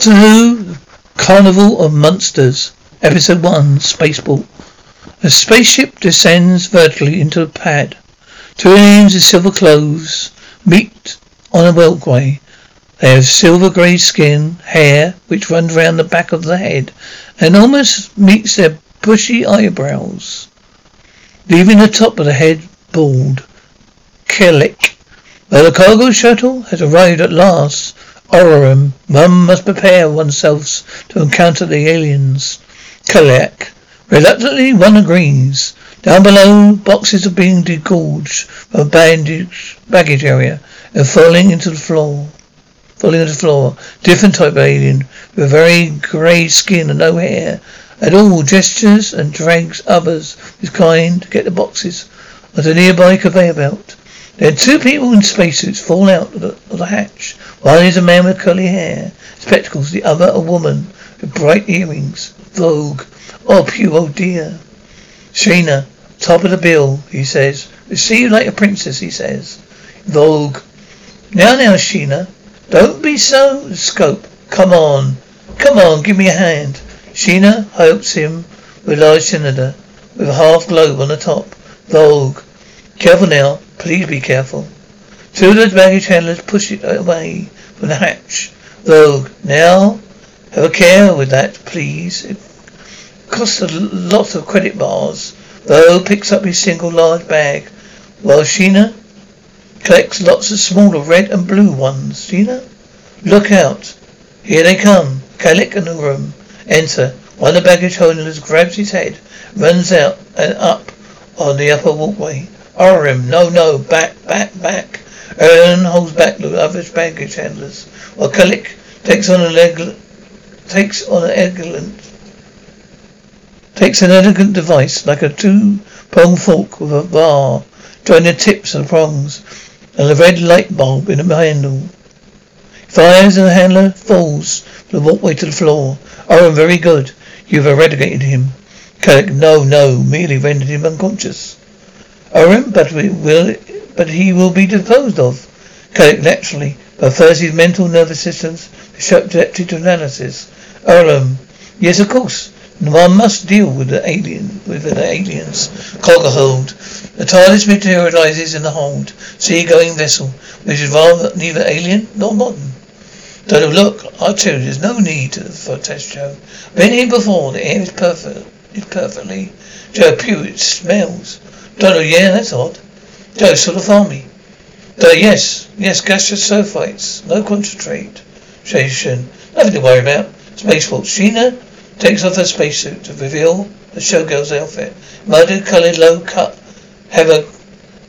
Doctor Who, Carnival of Monsters, Episode 1, Spaceball. A spaceship descends vertically into a pad. Two aliens in silver clothes meet on a walkway. They have silver grey skin, hair which runs round the back of the head and almost meets their bushy eyebrows, leaving the top of the head bald. Kalik. Well, the cargo shuttle has arrived at last. Orum, one must prepare oneself to encounter the aliens. Kalik. Reluctantly, one agrees. Down below, boxes are being disgorged from a baggage area and falling into the floor. Falling into the floor. Different type of alien with very grey skin and no hair. At all gestures and drags others his kind to get the boxes at a nearby conveyor belt. Then two people in spacesuits fall out of the, of the hatch. One is a man with curly hair, spectacles, the other a woman with bright earrings. Vorg. Oh, Pew, oh dear. Sheena, top of the bill, he says. "We see you like a princess, he says. Vorg. Now, now, Sheena. Don't be so scope. Come on. Come on, give me a hand. Sheena helps him with a large cylinder with a half globe on the top. Vorg. Careful now. Please be careful. Two of the baggage handlers push it away from the hatch. Though, Now, have a care with that, please. It costs a lot of credit bars. Though picks up his single large bag, while Sheena collects lots of smaller red and blue ones. Sheena, look out. Here they come. Kalik and Orum enter. One of the baggage handlers grabs his head, runs out and up on the upper walkway. Orum, no, no, back, back, back. Aaron holds back the other baggage handlers, while Kalik takes on a leg, takes on an elegant, takes an elegant device like a two-pronged fork with a bar joining the tips the prongs and a red light bulb in the handle. Fires and the handler falls from the walkway to the floor. Oh, Orum, very good. You've eradicated him. Kalik, no, no, merely rendered him unconscious. Orum, but we will, but he will be disposed of. Naturally, but first his mental nervous systems subjected to analysis. Orum, yes, of course. One must deal with the alien, with the aliens. hold. The TARDIS materializes in the hold, sea-going vessel, which is rather neither alien nor modern. Don't look, I tell you, there's no need for a test, Joe. Been here before. The air is perfect. It's perfectly. Joe, pew, it smells. Don't know, yeah, that's odd. Army. Dodo, uh, yes, yes, gaseous sulfites. No concentrate. Station. Nothing to worry about. Spaceport. Sheena takes off her spacesuit to reveal the showgirl's outfit. Murder coloured low cut. Have a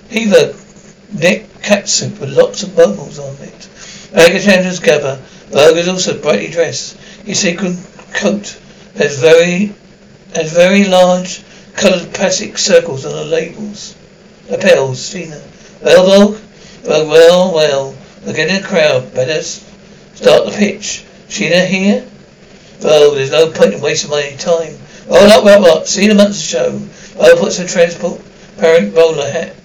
heave a neck catsuit with lots of bubbles on it. Alexander's gather. Berg is also brightly dressed. His sequin coat has very has very large coloured plastic circles on the labels. Lapels, Sheena. Well? Well, well, well. We're getting a crowd. Better start the pitch. Sheena here? Well, there's no point in wasting my time. Roll up, roll up. See the Munster show. Well, puts a transport parent bowler hat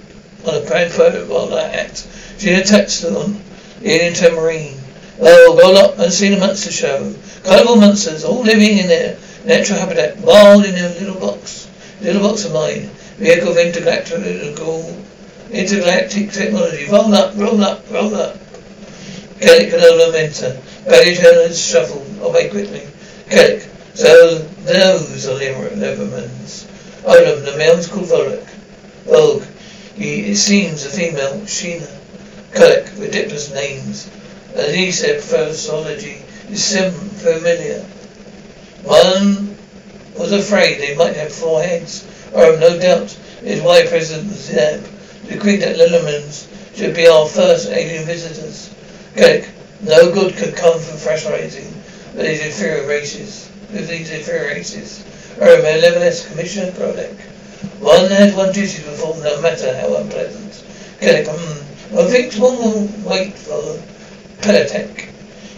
on a parent bowler hat. Sheena touched on the Marine. Well, oh, roll up and see the Munster show. Colourful monsters, all living in their natural habitat, wild in their little box. Little box of mine. Vehicle of intergalactic, technology. Roll up, roll up, roll up. Kalik Canola Mentor. Baggage handlers shuffle away quickly. Kalik. So those are Levermans. Item, the male's called Volok. Vorg. He, it seems a female, Sheena. Kalik. Ridiculous names. As he said, phraseology is sim familiar. One was afraid they might have four heads, or have no doubt is why President Zarb decreed that Lillemans should be our first alien visitors. Kalik, no good could come from with these inferior races. With these inferior races. My 11S Commissioner Prodek. One has one duty to perform, no matter how unpleasant. Hmm, I think one will wait for Pelatek.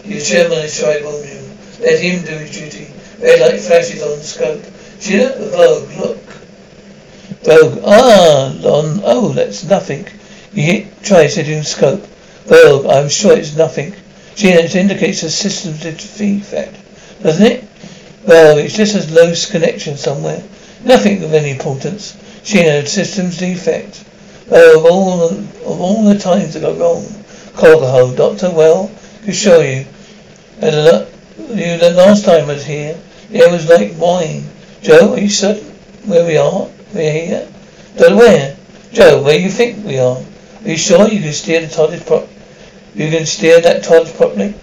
He's chairman of tribal. Let him do his duty. Red light flashes on the scope. See that? Vorg, look. Vorg, ah, on, oh, that's nothing. You hit, try setting scope. Vorg, I'm sure it's nothing. Gina, it indicates a system defect, doesn't it? Well, it's just a loose connection somewhere. Nothing of any importance. She Gina, systems defect. Oh, of all the, of all the times that go wrong. Colgaho, Doctor, well, can show you. And the, you, the last time I was here, it was like wine. Joe, are you certain where we are? We're here? Doctor, where? Joe, where you think we are? Are you sure you can steer the TARDIS prop? You can steer that TARDIS properly?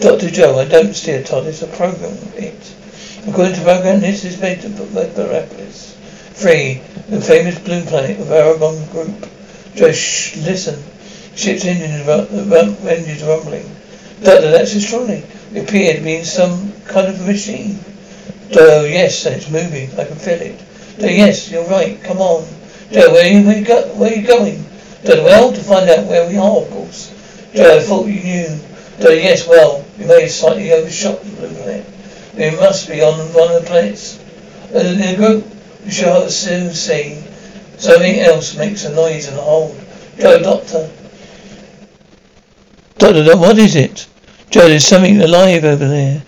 Dr. Joe, I don't steer TARDIS, I program it. According to program, this is made to Parapolis. Three, the famous blue planet of Aragon Group. Joe, shh, listen. Ship's engines, engines rumbling. Doctor, that's astronomy. It appeared to be in some kind of machine. Joe, yes, and it's moving. I can feel it. Joe, yes, you're right. Come on. Joe, where are you, go, where are you going? Joe, well, to find out where we are, of course. Joe, I thought you knew. Yes, well, you may have slightly overshot the blue planet. We must be on one of the planets. In a group, shall soon see. Something else makes a noise in the hold. Doctor. Doctor, what is it? Joe, there's something alive over there.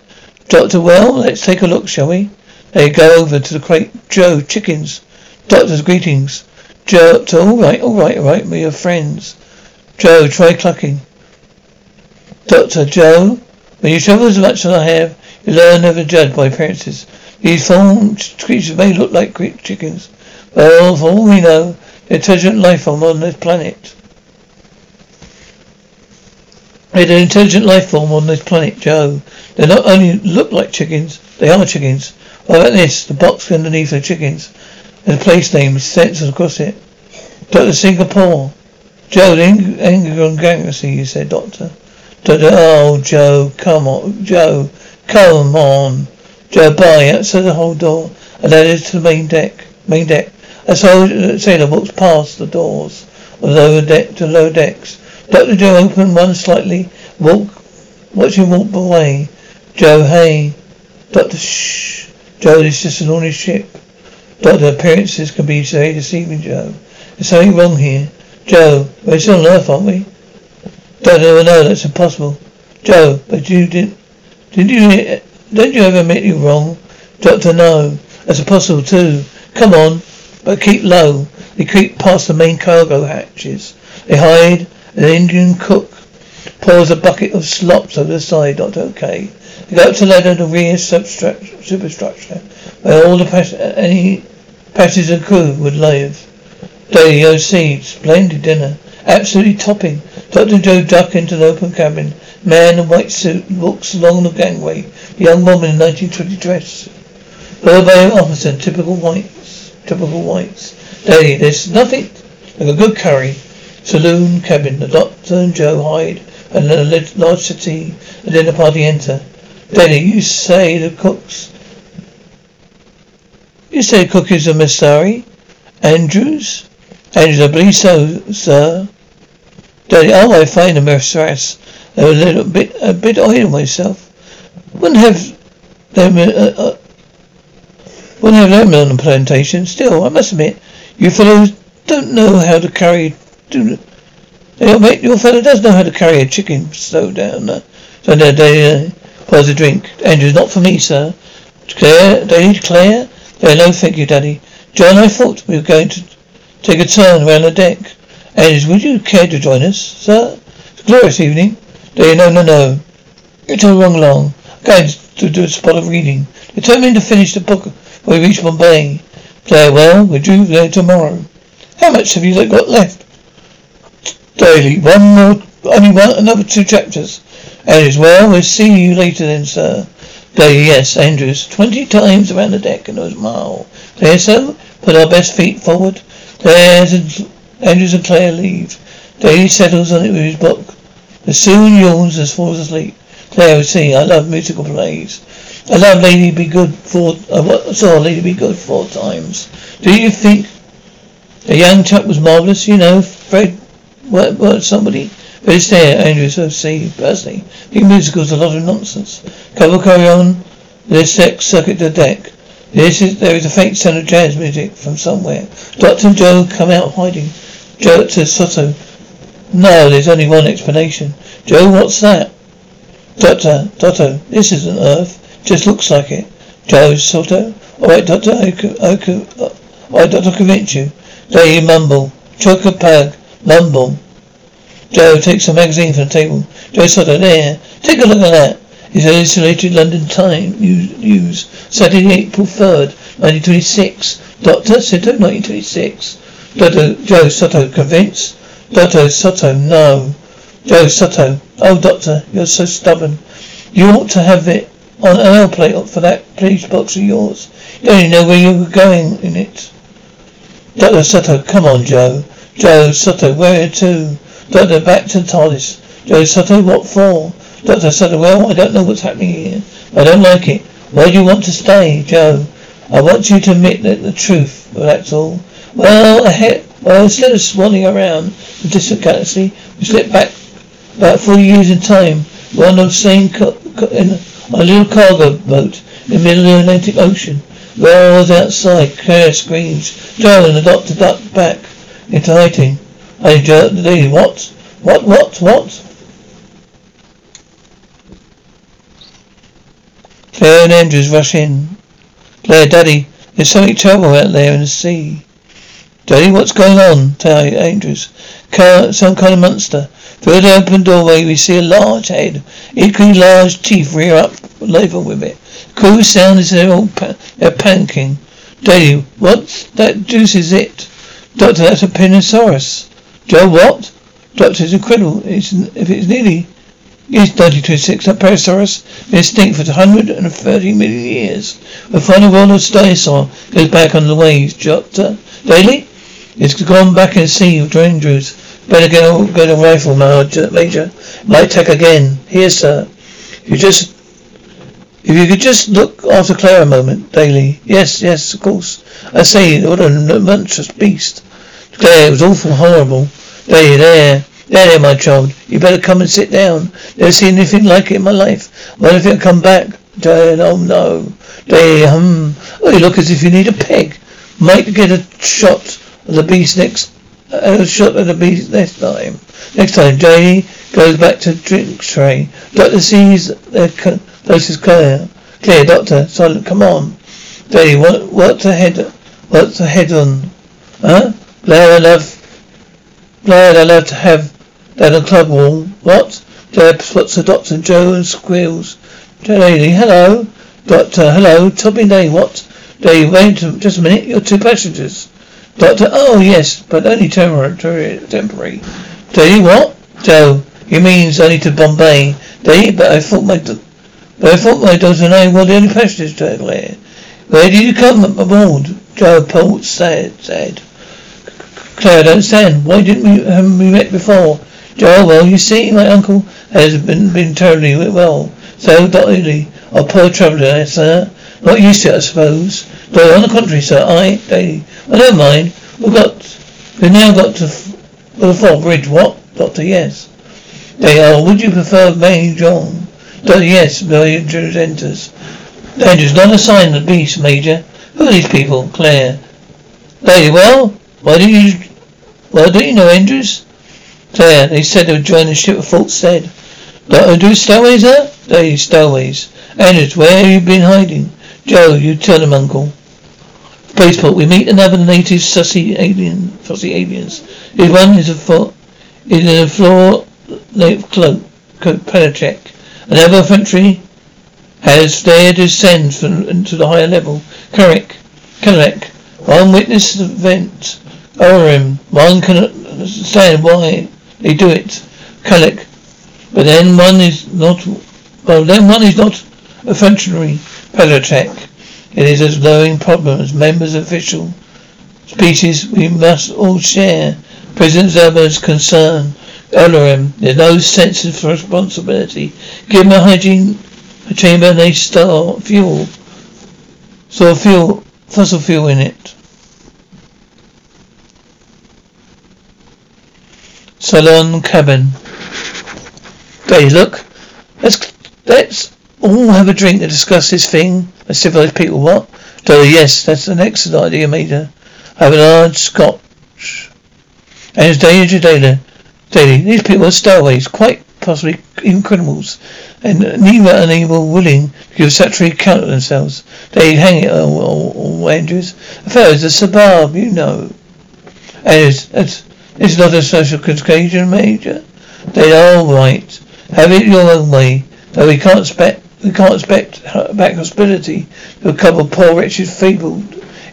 Doctor, well, let's take a look, shall we? They go over to the crate. Joe, chickens. Doctor's greetings. Joe, all right, all right, all right, we are friends. Joe, try clucking. Doctor, Joe, when you travel as much as I have, you learn never judge by appearances. These form creatures may look like great chickens, well, for all we know, the intelligent life form on this planet. They're an intelligent life form on this planet, Joe. They not only look like chickens, they are chickens. About this? The box underneath the chickens. There's a place name censored across it. Doctor Singapore. Joe, the Anglican Galaxy, you said, Doctor. Doctor, oh, Joe, come on. Joe, come on. Joe, bye. Outside the whole door. And then it's to the main deck. Main deck. A sailor walks past the doors of the lower deck to lower decks. Dr. Joe opened one slightly, walk, watch him walk away. Joe, hey. Doctor, shh. Joe, is just an ordinary ship. Doctor, appearances can be very deceiving, Joe. There's something wrong here. Joe, we're still on Earth, aren't we? Doctor, no, that's impossible. Joe, but you didn't, did you, don't you ever admit you're wrong? Doctor, no. That's impossible too. Come on. But keep low. They creep past the main cargo hatches. They hide. An Indian cook pours a bucket of slops over the side. Doctor, okay. They go up the rear superstructure where all the pas- any passengers and crew would live. Daly OC, splendid dinner. Absolutely topping. Dr. Joe duck into the open cabin. Man in white suit walks along the gangway. The young woman in 1920 dress. An officer, typical white typical whites. Daddy, there's nothing like a good curry. Saloon cabin. The doctor and Joe hide and then a large city. The dinner party enter. Daddy, you say the cooks. You say the cook is a Madrassi? Andrews? Andrews, I believe so, sir. Daddy, oh, I find the Mercedes a little bit, a bit idle myself. Wouldn't have them, uh, uh, wouldn't have lemon on the plantation. Still, I must admit, you fellows don't know how to carry. Do, mate, your fellow does know how to carry a chicken. Slow down. Uh, so now, uh, pours a drink. Andrews, not for me, sir. Claire, Daddy, Claire? Yeah, no, thank you, Daddy. John, I thought we were going to take a turn around the deck. Andrews, would you care to join us, sir? It's a glorious evening. Daddy, no, no, no. You're too wrong long. I'm going to do a spot of reading. Determined to finish the book we reach Bombay. Claire, well, we're due there tomorrow. How much have you got left? Daly, one more, only one, another two chapters. Andrews, well, we'll see you later then, sir. Daly, yes, Andrews, twenty times around the deck and it those mile. There, so, put our best feet forward. There's Andrews and Claire leave. Daly settles on it with his book. The soon yawns and falls asleep. Claire will see, I love musical plays. I love Lady Be Good four. Uh, I saw Lady Be Good four times. Do you think the young chap was marvellous? You know, Fred, what, what somebody. It's there, Andrew, so see, personally. The musical's a lot of nonsense. Cover carry on. This sex circuit the deck. This is, there is a faint sound of jazz music from somewhere. Doctor and Joe come out hiding. Joe to Soto. No, there's only one explanation. Joe, what's that? Doctor, Doctor, this isn't Earth. Just looks like it. Joe, Soto. Alright, Doctor, I could, I could, uh, alright, Doctor, convince you. There you mumble. Choke a pug. Mumble. Joe takes a magazine from the table. Joe Soto, there. Take a look at that. It's an isolated London Time News, Saturday, April 3rd, 1926. Doctor, Soto, 1926. Doctor, Joe Soto, convinced? Doctor Soto, no. Joe Soto, oh Doctor, you're so stubborn. You ought to have it on an L plate for that police box of yours. You don't even know where you were going in it. Doctor Soto, come on, Joe. Joe Soto, where to? Doctor, back to the TARDIS. Joe Soto, what for? Doctor Soto, well, I don't know what's happening here. I don't like it. Why do you want to stay, Joe? I want you to admit that the truth, that's all. Well, heck, well, instead of swanning around the distant galaxy, we slipped back about forty years in time. We're on the same co- co- in a little cargo boat in the middle of the Atlantic Ocean. Well, was outside, Claire screams. Joe and the doctor ducked back into hiding. Hey, Joe, what? What, what, what? Claire and Andrews rush in. Claire, Daddy, there's something terrible out there in the sea. Daddy, what's going on? Tell Andrews. Some kind of monster. Through the open doorway, we see a large head, equally large teeth rear up level with it. Cool sound is they're all pa- panicking. Daddy, what that juice is it? Doctor, that's a Pinosaurus. Joe, what? Doctor, it's incredible. It's, if it's nearly Yes, 1926, that Plesiosaurus been extinct for 130 million years. The final world of dinosaur goes back on the waves. Doctor, Daly? It's gone back in the sea with Andrews. Better get a, get a rifle, Major. Major. Might take again. Here, sir. You just if you could just look after Claire a moment, Daly. Yes, yes, of course. I say, what a monstrous beast. Claire, it was awful horrible. There, there. There, there, my child. You better come and sit down. Never seen anything like it in my life. Wonder if it'll come back. Diane, oh no. Diane, hum. Oh, you look as if you need a peg. Might get a shot of the beast next, uh, a shot of the beast next time. Next time, Jay goes back to drink tray. Doctor sees their closest Claire. Clear, Doctor. Silent, come on. Jay, what, what's ahead? what's the head on? Huh? Love, glad I love to have down the club wall. What? Deb spots the doctor Joe and squeals. Lady, hello. Doctor, hello. Toby Day, what? Day, wait just a minute. You're two passengers. Doctor, oh yes, but only temporary. temporary. Day, what? Joe, he means only to Bombay. Day, but I thought my, but I thought my daughter and I were the only passengers, Claire. Where did you come aboard? Joe Paul said, said. Claire, I don't understand. Why didn't we, haven't we met before? Joe, well, you see, my uncle has been, been terribly well. So, Dolly, a poor traveller, sir. Not used to it, I suppose. Though, on the contrary, sir, I, they, I don't mind. We've got, we've now got to, the Fort Bridge, what? Doctor, yes. They are, would you prefer May John? Doctor, yes, Andrews enters. Andrews, not a sign of the beast, Major. Who are these people? Claire. Lady, well, why do you, well, don't you know Andrews? Claire, they said they would join the ship at Fort Stead. Don't do stowaways, huh? They stowaways. Andrews, where have you been hiding? Joe, you tell them, Uncle. Spaceport, we meet another native sussy alien, fussy aliens. His one is a foot, is in a floor cloak, coat Pelacek. Another infantry has dared to descend from, into the higher level. Carrick, Carrick, one witness of the event over him. One can understand why they do it. Kalik. But then one is not, well then one is not a functionary Pelotech. It is a growing problem as members of official species we must all share. President Zerber's concern. Elohim, there's no sense of responsibility. Give him a hygiene chamber and they store fuel. Store fuel, fossil fuel in it. Salon cabin. Hey, look. Let's let's all have a drink to discuss this thing. As civilized people, what? So yes, that's an excellent idea, Major. Have a large scotch. And it's daily daily. Daily. These people are stowaways, quite possibly criminals, and neither unable willing to give a satisfactory account of themselves. They hang it all, all, all Andrews. Affairs a suburb, you know. Andrews, that's, it's not a social contagion, Major. They are all right. Have it your own way. Though we can't expect we can't expect back hospitality to a couple of poor wretched feeble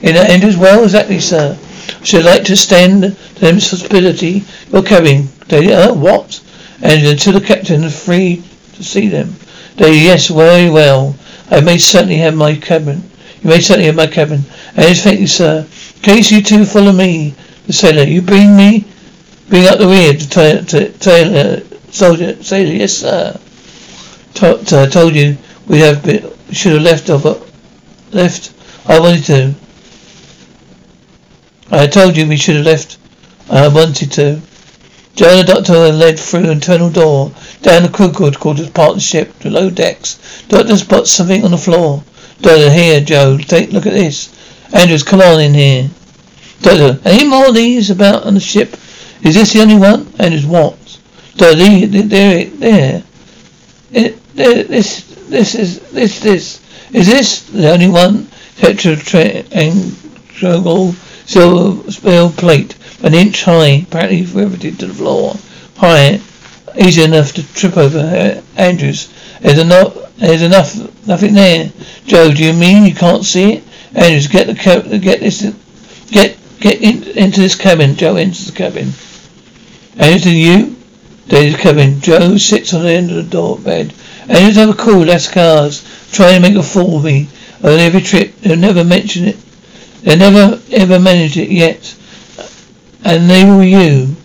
in that end as well, exactly, sir. Should like to extend to them hospitality your cabin. They uh what? And to the captain is free to see them. They yes, very well. I may certainly have my cabin. You may certainly have my cabin. And thank you, sir. Case you two follow me, the sailor, you bring me bring up the rear to tailor soldier sailor, yes sir. T- uh, told you we have been, should have left off, left. I wanted to. I told you we should have left. I wanted to. Joe and the doctor led through an internal door, down the crew quarters part of the ship, to low decks. Doctor spots something on the floor. Doctor, here, Joe, take a look at this. Andrews, come on in here. Doctor, any more of these about on the ship? Is this the only one? Andrews, what? Doctor, there, there. It, there, this, this is, this, this. Is this the only one? Tetra and silver spell plate, an inch high, apparently riveted to the floor. High, easy enough to trip over uh, Andrews. There's enough, there's enough, nothing there. Joe, do you mean you can't see it? Andrews, get the get this, get get in, into this cabin. Joe enters the cabin. Andrews, you? The cabin. Joe sits on the end of the door bed. Andrews, have a cool, less cars. Try to make a fool of me on every trip. They'll never mention it they never ever managed it yet. And they were you.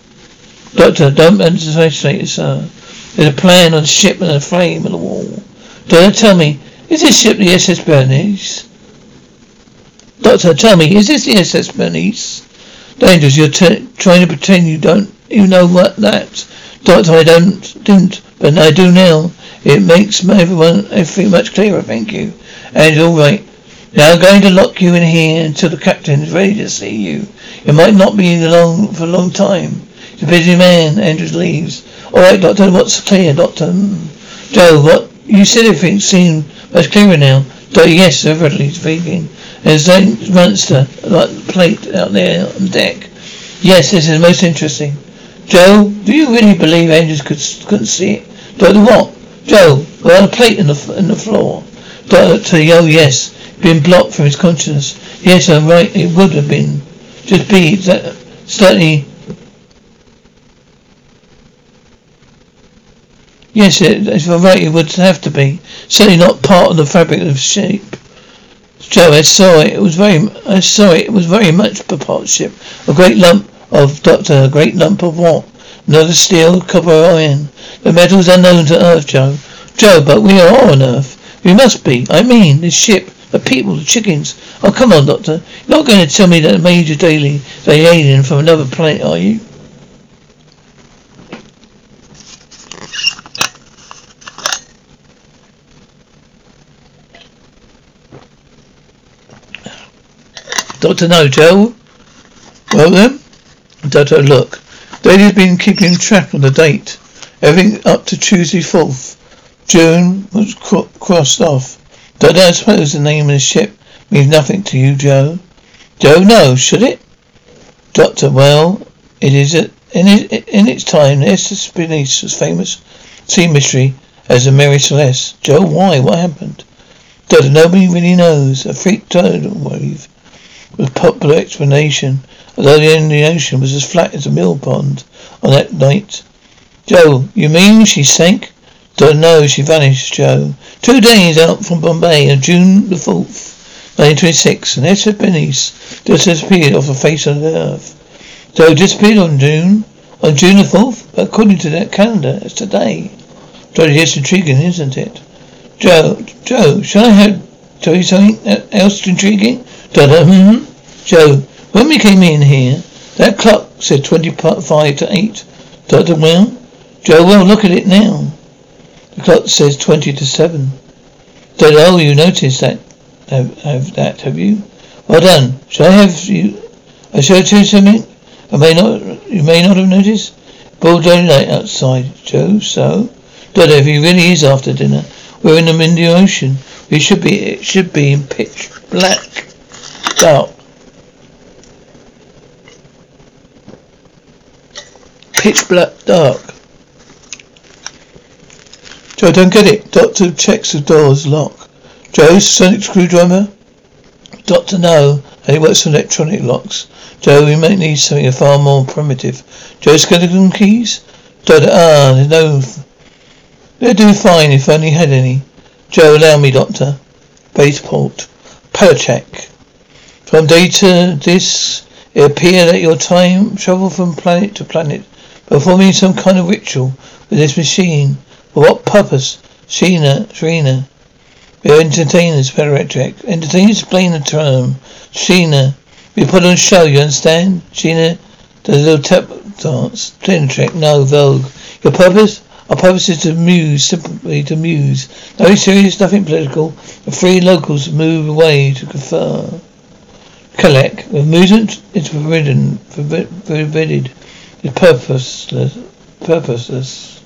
Doctor, don't underestimate it, sir. There's a plan on the ship and a frame on the wall. Doctor, tell me, is this ship the SS Bernice? Doctor, tell me, is this the SS Bernice? Dangerous, you're t- trying to pretend you don't, you know what that. Doctor, I don't, didn't, but I do now. It makes everyone everything much clearer, thank you. And all right, now I'm going to lock you in here until the captain is ready to see you. It might not be long for a long time. He's a busy man. Andrews leaves. All right, Doctor. What's clear, Doctor? Hmm. Joe, what you said everything seemed much clearer now. Doctor, yes, everybody's speaking. There's a monster like plate out there on deck. Yes, this is most interesting. Joe, do you really believe Andrews could couldn't see it? Doctor, what? Joe, well, a plate in the in the floor. Doctor, oh yes been blocked from his consciousness. Yes, I'm right, it would have been. Just be that slightly Yes, if I'm right, it would have to be. Certainly not part of the fabric of shape. Joe, I saw it. It was very, I saw it. It was very much a part. A great lump of doctor. A great lump of what? Another steel, copper, iron. The metal's unknown to Earth, Joe. Joe, but we are on Earth. We must be. I mean, this ship the people, the chickens. Oh, come on, Doctor. You're not going to tell me that Major Daly is alien from another planet, are you? Doctor, no, Joe. Well then, Doctor, look. Daly's been keeping track of the date. Everything up to Tuesday 4th. June was crossed off. Don't I suppose the name of the ship means nothing to you, Joe? Joe, no, should it? Doctor, well, it is a, in, it, in its time, Bernice was famous sea mystery as the Mary Celeste. Joe, why? What happened? Doctor, nobody really knows. A freak tidal wave was popular explanation, although the end of the ocean was as flat as a mill pond on that night. Joe, you mean she sank? Don't know, she vanished, Joe. Two days out from Bombay on June the 4th, 1926, and Bernice just disappeared off the face of the earth. Joe disappeared on June, on June the 4th, but according to that calendar, it's today. Jolly just intriguing, isn't it? Joe, Joe, shall I have, tell you something else intriguing? Dada, hmm? Joe, when we came in here, that clock said 25 to 8. Dada, well? Joe, well, look at it now. The clock says twenty to seven. Don't know you noticed that have, have that, have you? Well done. Shall I have you uh, I show you something? I may not you may not have noticed. Broad daylight outside, Joe, so Doctor, if he really is after dinner, we're in the Indian Ocean. We should be, it should be in pitch black, dark. Pitch black dark. Joe, don't get it. Doctor checks the door's lock. Joe, sonic screwdriver? Doctor, no. And it works with electronic locks. Joe, we might need something far more primitive. Joe, skeleton keys? Doctor, ah, no... They'd do fine if only had any. Joe, allow me, Doctor. Baseport. Palachek. From data this, it appeared that your time travel from planet to planet, performing some kind of ritual with this machine. For what purpose? Sheena, Shrina. We are entertainers, Palachek. Entertainers explain the term. Sheena. We put on a show, you understand? Sheena, the little tap dance. Palachek, no, Vorg. Your purpose? Our purpose is to muse, simply to muse. Nothing serious, nothing political. The three locals move away to confer. Collect. The movement is forbidden, forbidden. Purposeless, purposeless.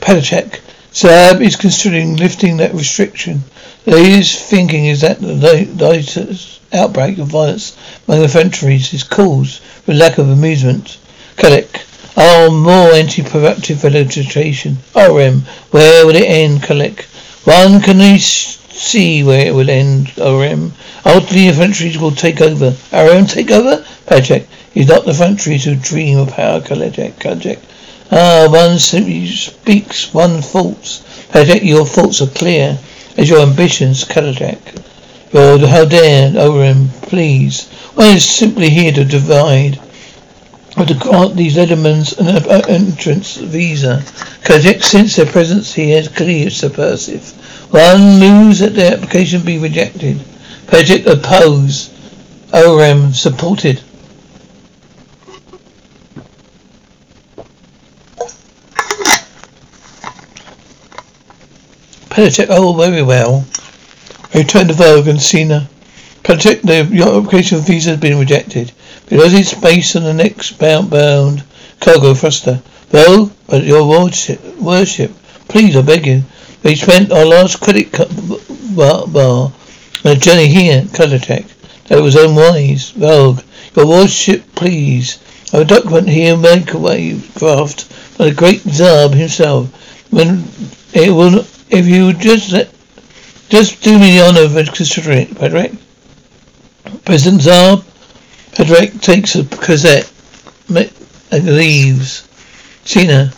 Palachek. Saab is um, considering lifting that restriction. His thinking is that the latest outbreak of violence among the factories is caused with lack of amusement. Collect. Oh, more anti-productive legislation. RM, Where will it end, Collect? One can see where it will end, ORM. Ultimately, factories will take over. ORM take over? Project. He's not the factories who dream of power, Collect. Project. Ah, one simply speaks one thoughts. Project, your thoughts are clear as your ambitions, Kalajak. Your, how dare, ORM, please. One is simply here to divide to grant these elements an uh, entrance visa. Kajek, since their presence here is clearly subversive. One moves that their application be rejected. Kajek oppose. ORM supported. Pellicek, oh, very well. Return to Vorg and Cena. Pellicek, your application visa has been rejected. Because it's based on the next bound, cargo thruster. Well, but your worship, worship, please, I beg you. We spent our last credit bar, bar on a journey here, Kalachek. That was unwise. Vorg, your worship, please. A document here away craft by the great Zarb himself. When it will, if you would just let, just do me the honor of considering it, Patrick. President Zarb, Patrick takes a cassette and leaves. Cena.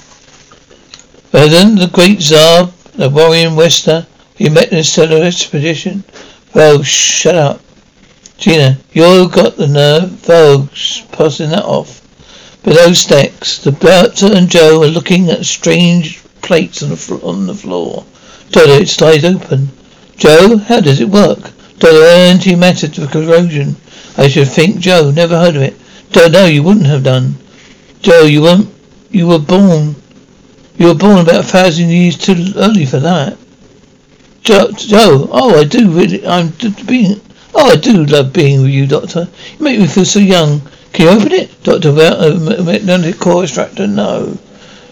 Vernon, the great Tsar, the warrior Wester, you met in a stellar expedition. Vorg, shut up. Gina, you got the nerve. Vorg, passing that off. Below stacks, the Bertha and Joe are looking at strange plates on the, fl- on the floor. Dodo, it slides open. Joe, how does it work? Dodo, antimatter to corrosion. I should think Joe. Never heard of it. Don't know. You wouldn't have done. Joe, you weren't. You were born. You were born about a thousand years too early for that. Joe. Joe. Oh, I do really. I'm being. Oh, I do love being with you, Doctor. You make me feel so young. Can you open it, Doctor? Magnetic core extractor. No.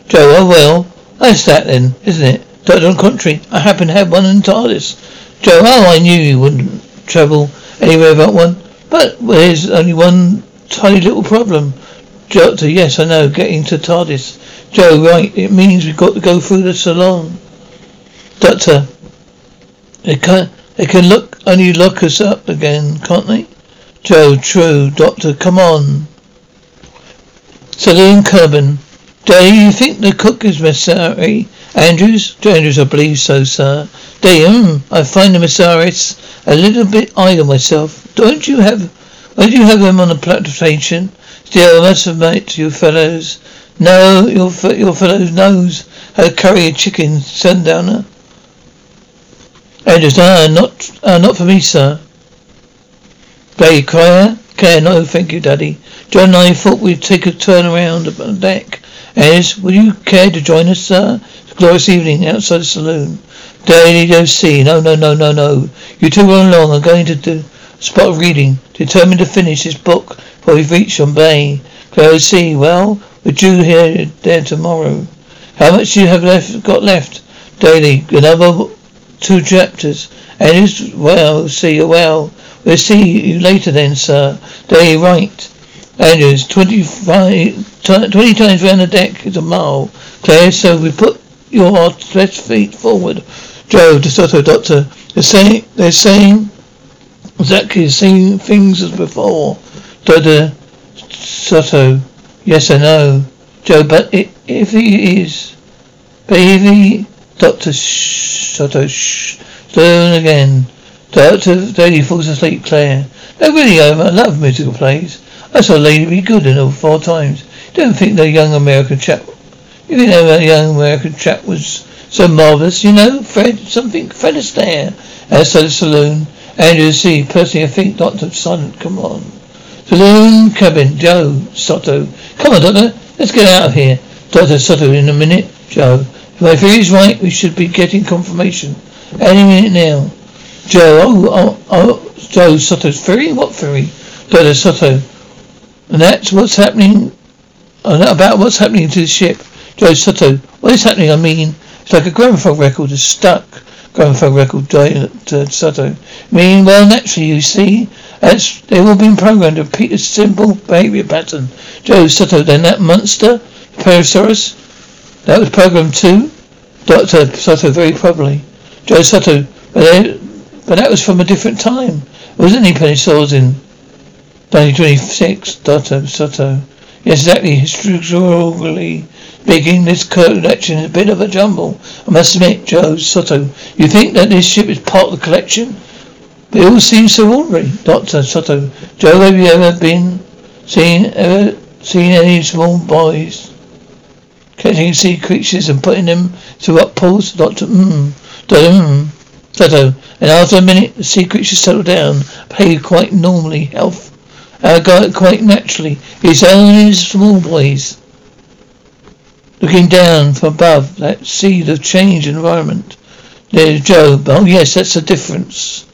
Joe. Oh well. That's that then, isn't it? Doctor, on contrary, I happen to have one in TARDIS. Joe. Oh, I knew you wouldn't travel anywhere without one. But there's only one tiny little problem. Doctor, yes, I know, getting to TARDIS. Joe, right, it means we've got to go through the salon. Doctor, they can they can look only lock us up again, can't they? Joe, true. Doctor, come on. Saloon Kerbin. Do you think the cook is Madrassi? Andrews? Andrews, I believe so, sir. Damn, I find the Madrassis a little bit idle myself. Don't you have, don't you have them on a plantation? Still, I must admit, you fellows, no, your your fellows knows how to curry a chicken, sundowner. Andrews, ah, not, ah, not for me, sir. Gay crier? Care, no, thank you, Daddy. John and I thought we'd take a turn around the deck. As, would you care to join us, sir? It's a glorious evening outside the saloon. Daly OC. No, no, no, no, no. You two run along. I'm going to a spot of reading. Determined to finish this book before we reach on Bay. Claire OC. Well, We're due here there tomorrow. How much do you have left got left? Daly, another two chapters. And it's well, see you well. We'll see you later then, sir. Daly, right. Andrews, 25, 20 times round the deck is a mile. Claire, so we put your best feet forward. Joe, DeSoto, Doctor, they're saying, they're saying exactly the same things as before. Doctor Soto, yes I know. Joe, but if he is, baby, Doctor Soto, shh, Stone again. Doctor Daly falls asleep, Claire. No, really, over. I love musical plays. I saw Lady be good in all four times. Don't think that young American chap, you think that young American chap was so marvellous, you know, Fred, something, Fred Astaire, outside the saloon. Andrew, see, personally, I think Dr. Silent, come on. Saloon cabin, Joe, Soto. Come on, Doctor, let's get out of here. Dr. Soto, in a minute, Joe. If my theory is right, we should be getting confirmation. Any minute now. Joe, oh, oh, oh, Joe, Soto's theory? What theory? Dr. Soto. And that's what's happening, uh, about what's happening to the ship. Joe Soto, what is happening? I mean, it's like a gramophone record is stuck. Gramophone record, uh, Soto. I mean, well, naturally, you see, that's, they've all been programmed to repeat a simple behavior pattern. Joe Soto, then that monster, Plesiosaurus, that was programmed too? Dr. Soto, very probably. Joe Soto, but, they, but that was from a different time. Wasn't he, Plesiosaurus in 1926, Dr. Soto? Yes, exactly. Historically speaking, this collection is a bit of a jumble. I must admit, Joe Soto, you think that this ship is part of the collection? It all seems so ordinary. Doctor Soto, Joe, have you ever been seen ever seen any small boys catching sea creatures and putting them to what pools? Doctor, mmm, mmm. Soto, and after a minute, the sea creatures settle down, behave quite normally, health, uh, quite naturally. It's only small boys looking down from above that see the change environment. There's Job. Oh yes, that's the difference.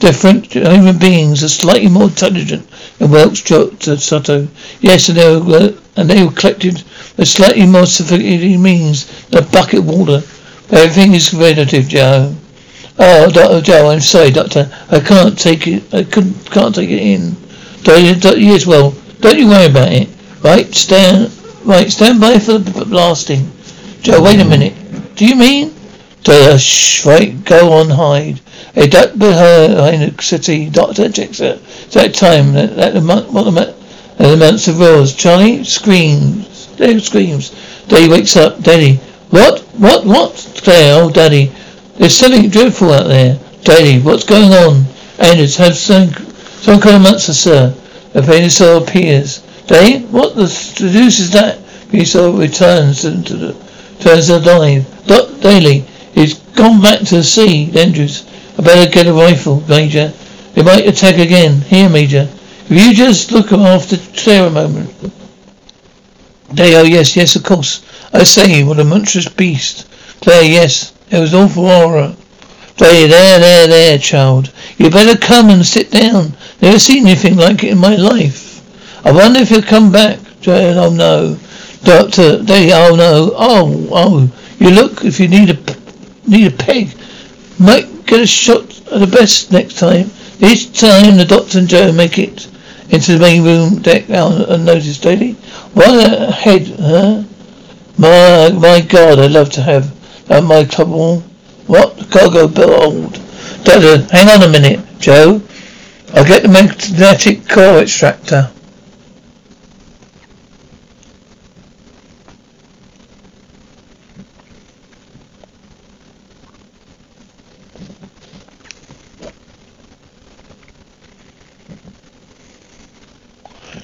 Different human beings are slightly more intelligent than Welch joked to Soto. Yes, and they were and they were collected with slightly more sophisticated means than a bucket of water. Everything is relative, Joe. Oh, Doctor Joe, I'm sorry, Doctor. I can't take it. I couldn't, can't take it in. Don't, yes, well, don't you worry about it. Right, stand, right, stand by for the blasting. Joe, wait a minute. Do you mean? Shh, right, go on, hide. A duck behind the city, Doctor Jexer. It's that time, that, that the month, what the, the months of rose. Charlie screams. Daddy screams. Daddy wakes up. Daddy, what? What? What? Claire, oh, Daddy. There's something dreadful out there. Daddy, what's going on? Anders, have some, some of monster, sir. The Venusaur appears. Daddy, what the deuce is that? Venusaur returns to, to the, turns dive. Dot Daly, he's gone back to the sea. Andrews, I better get a rifle, Major. They might attack again. Here, Major. If you just look after Claire a moment. They, oh yes, yes, of course. I say, what a monstrous beast. Claire, yes, it was awful horror. There, there, there, there, child. You better come and sit down. Never seen anything like it in my life. I wonder if you'll come back. Oh no. Doctor, they, oh no. Oh, oh. You look if you need a, need a peg. Might get a shot at the best next time. Each time the doctor and Joe make it into the main room deck unnoticed daily. What a head, huh? My, my God, I'd love to have that my trouble. What? Cargo build. Doctor, hang on a minute, Joe. I'll get the magnetic core extractor.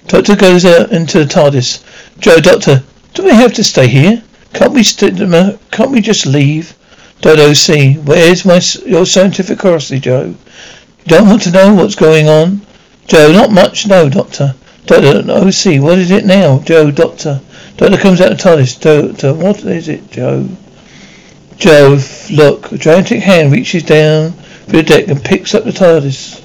Doctor goes out into the TARDIS. Joe, Doctor, do we have to stay here? Can't we st- can't we just leave? Dodo C, where's my your scientific curiosity, Joe? You don't want to know what's going on? Joe, not much, no, Doctor. Dodo C, oh, what is it now? Joe, Doctor. Doctor comes out of TARDIS. Doctor, what is it, Joe? Joe, look, a gigantic hand reaches down through the deck and picks up the TARDIS.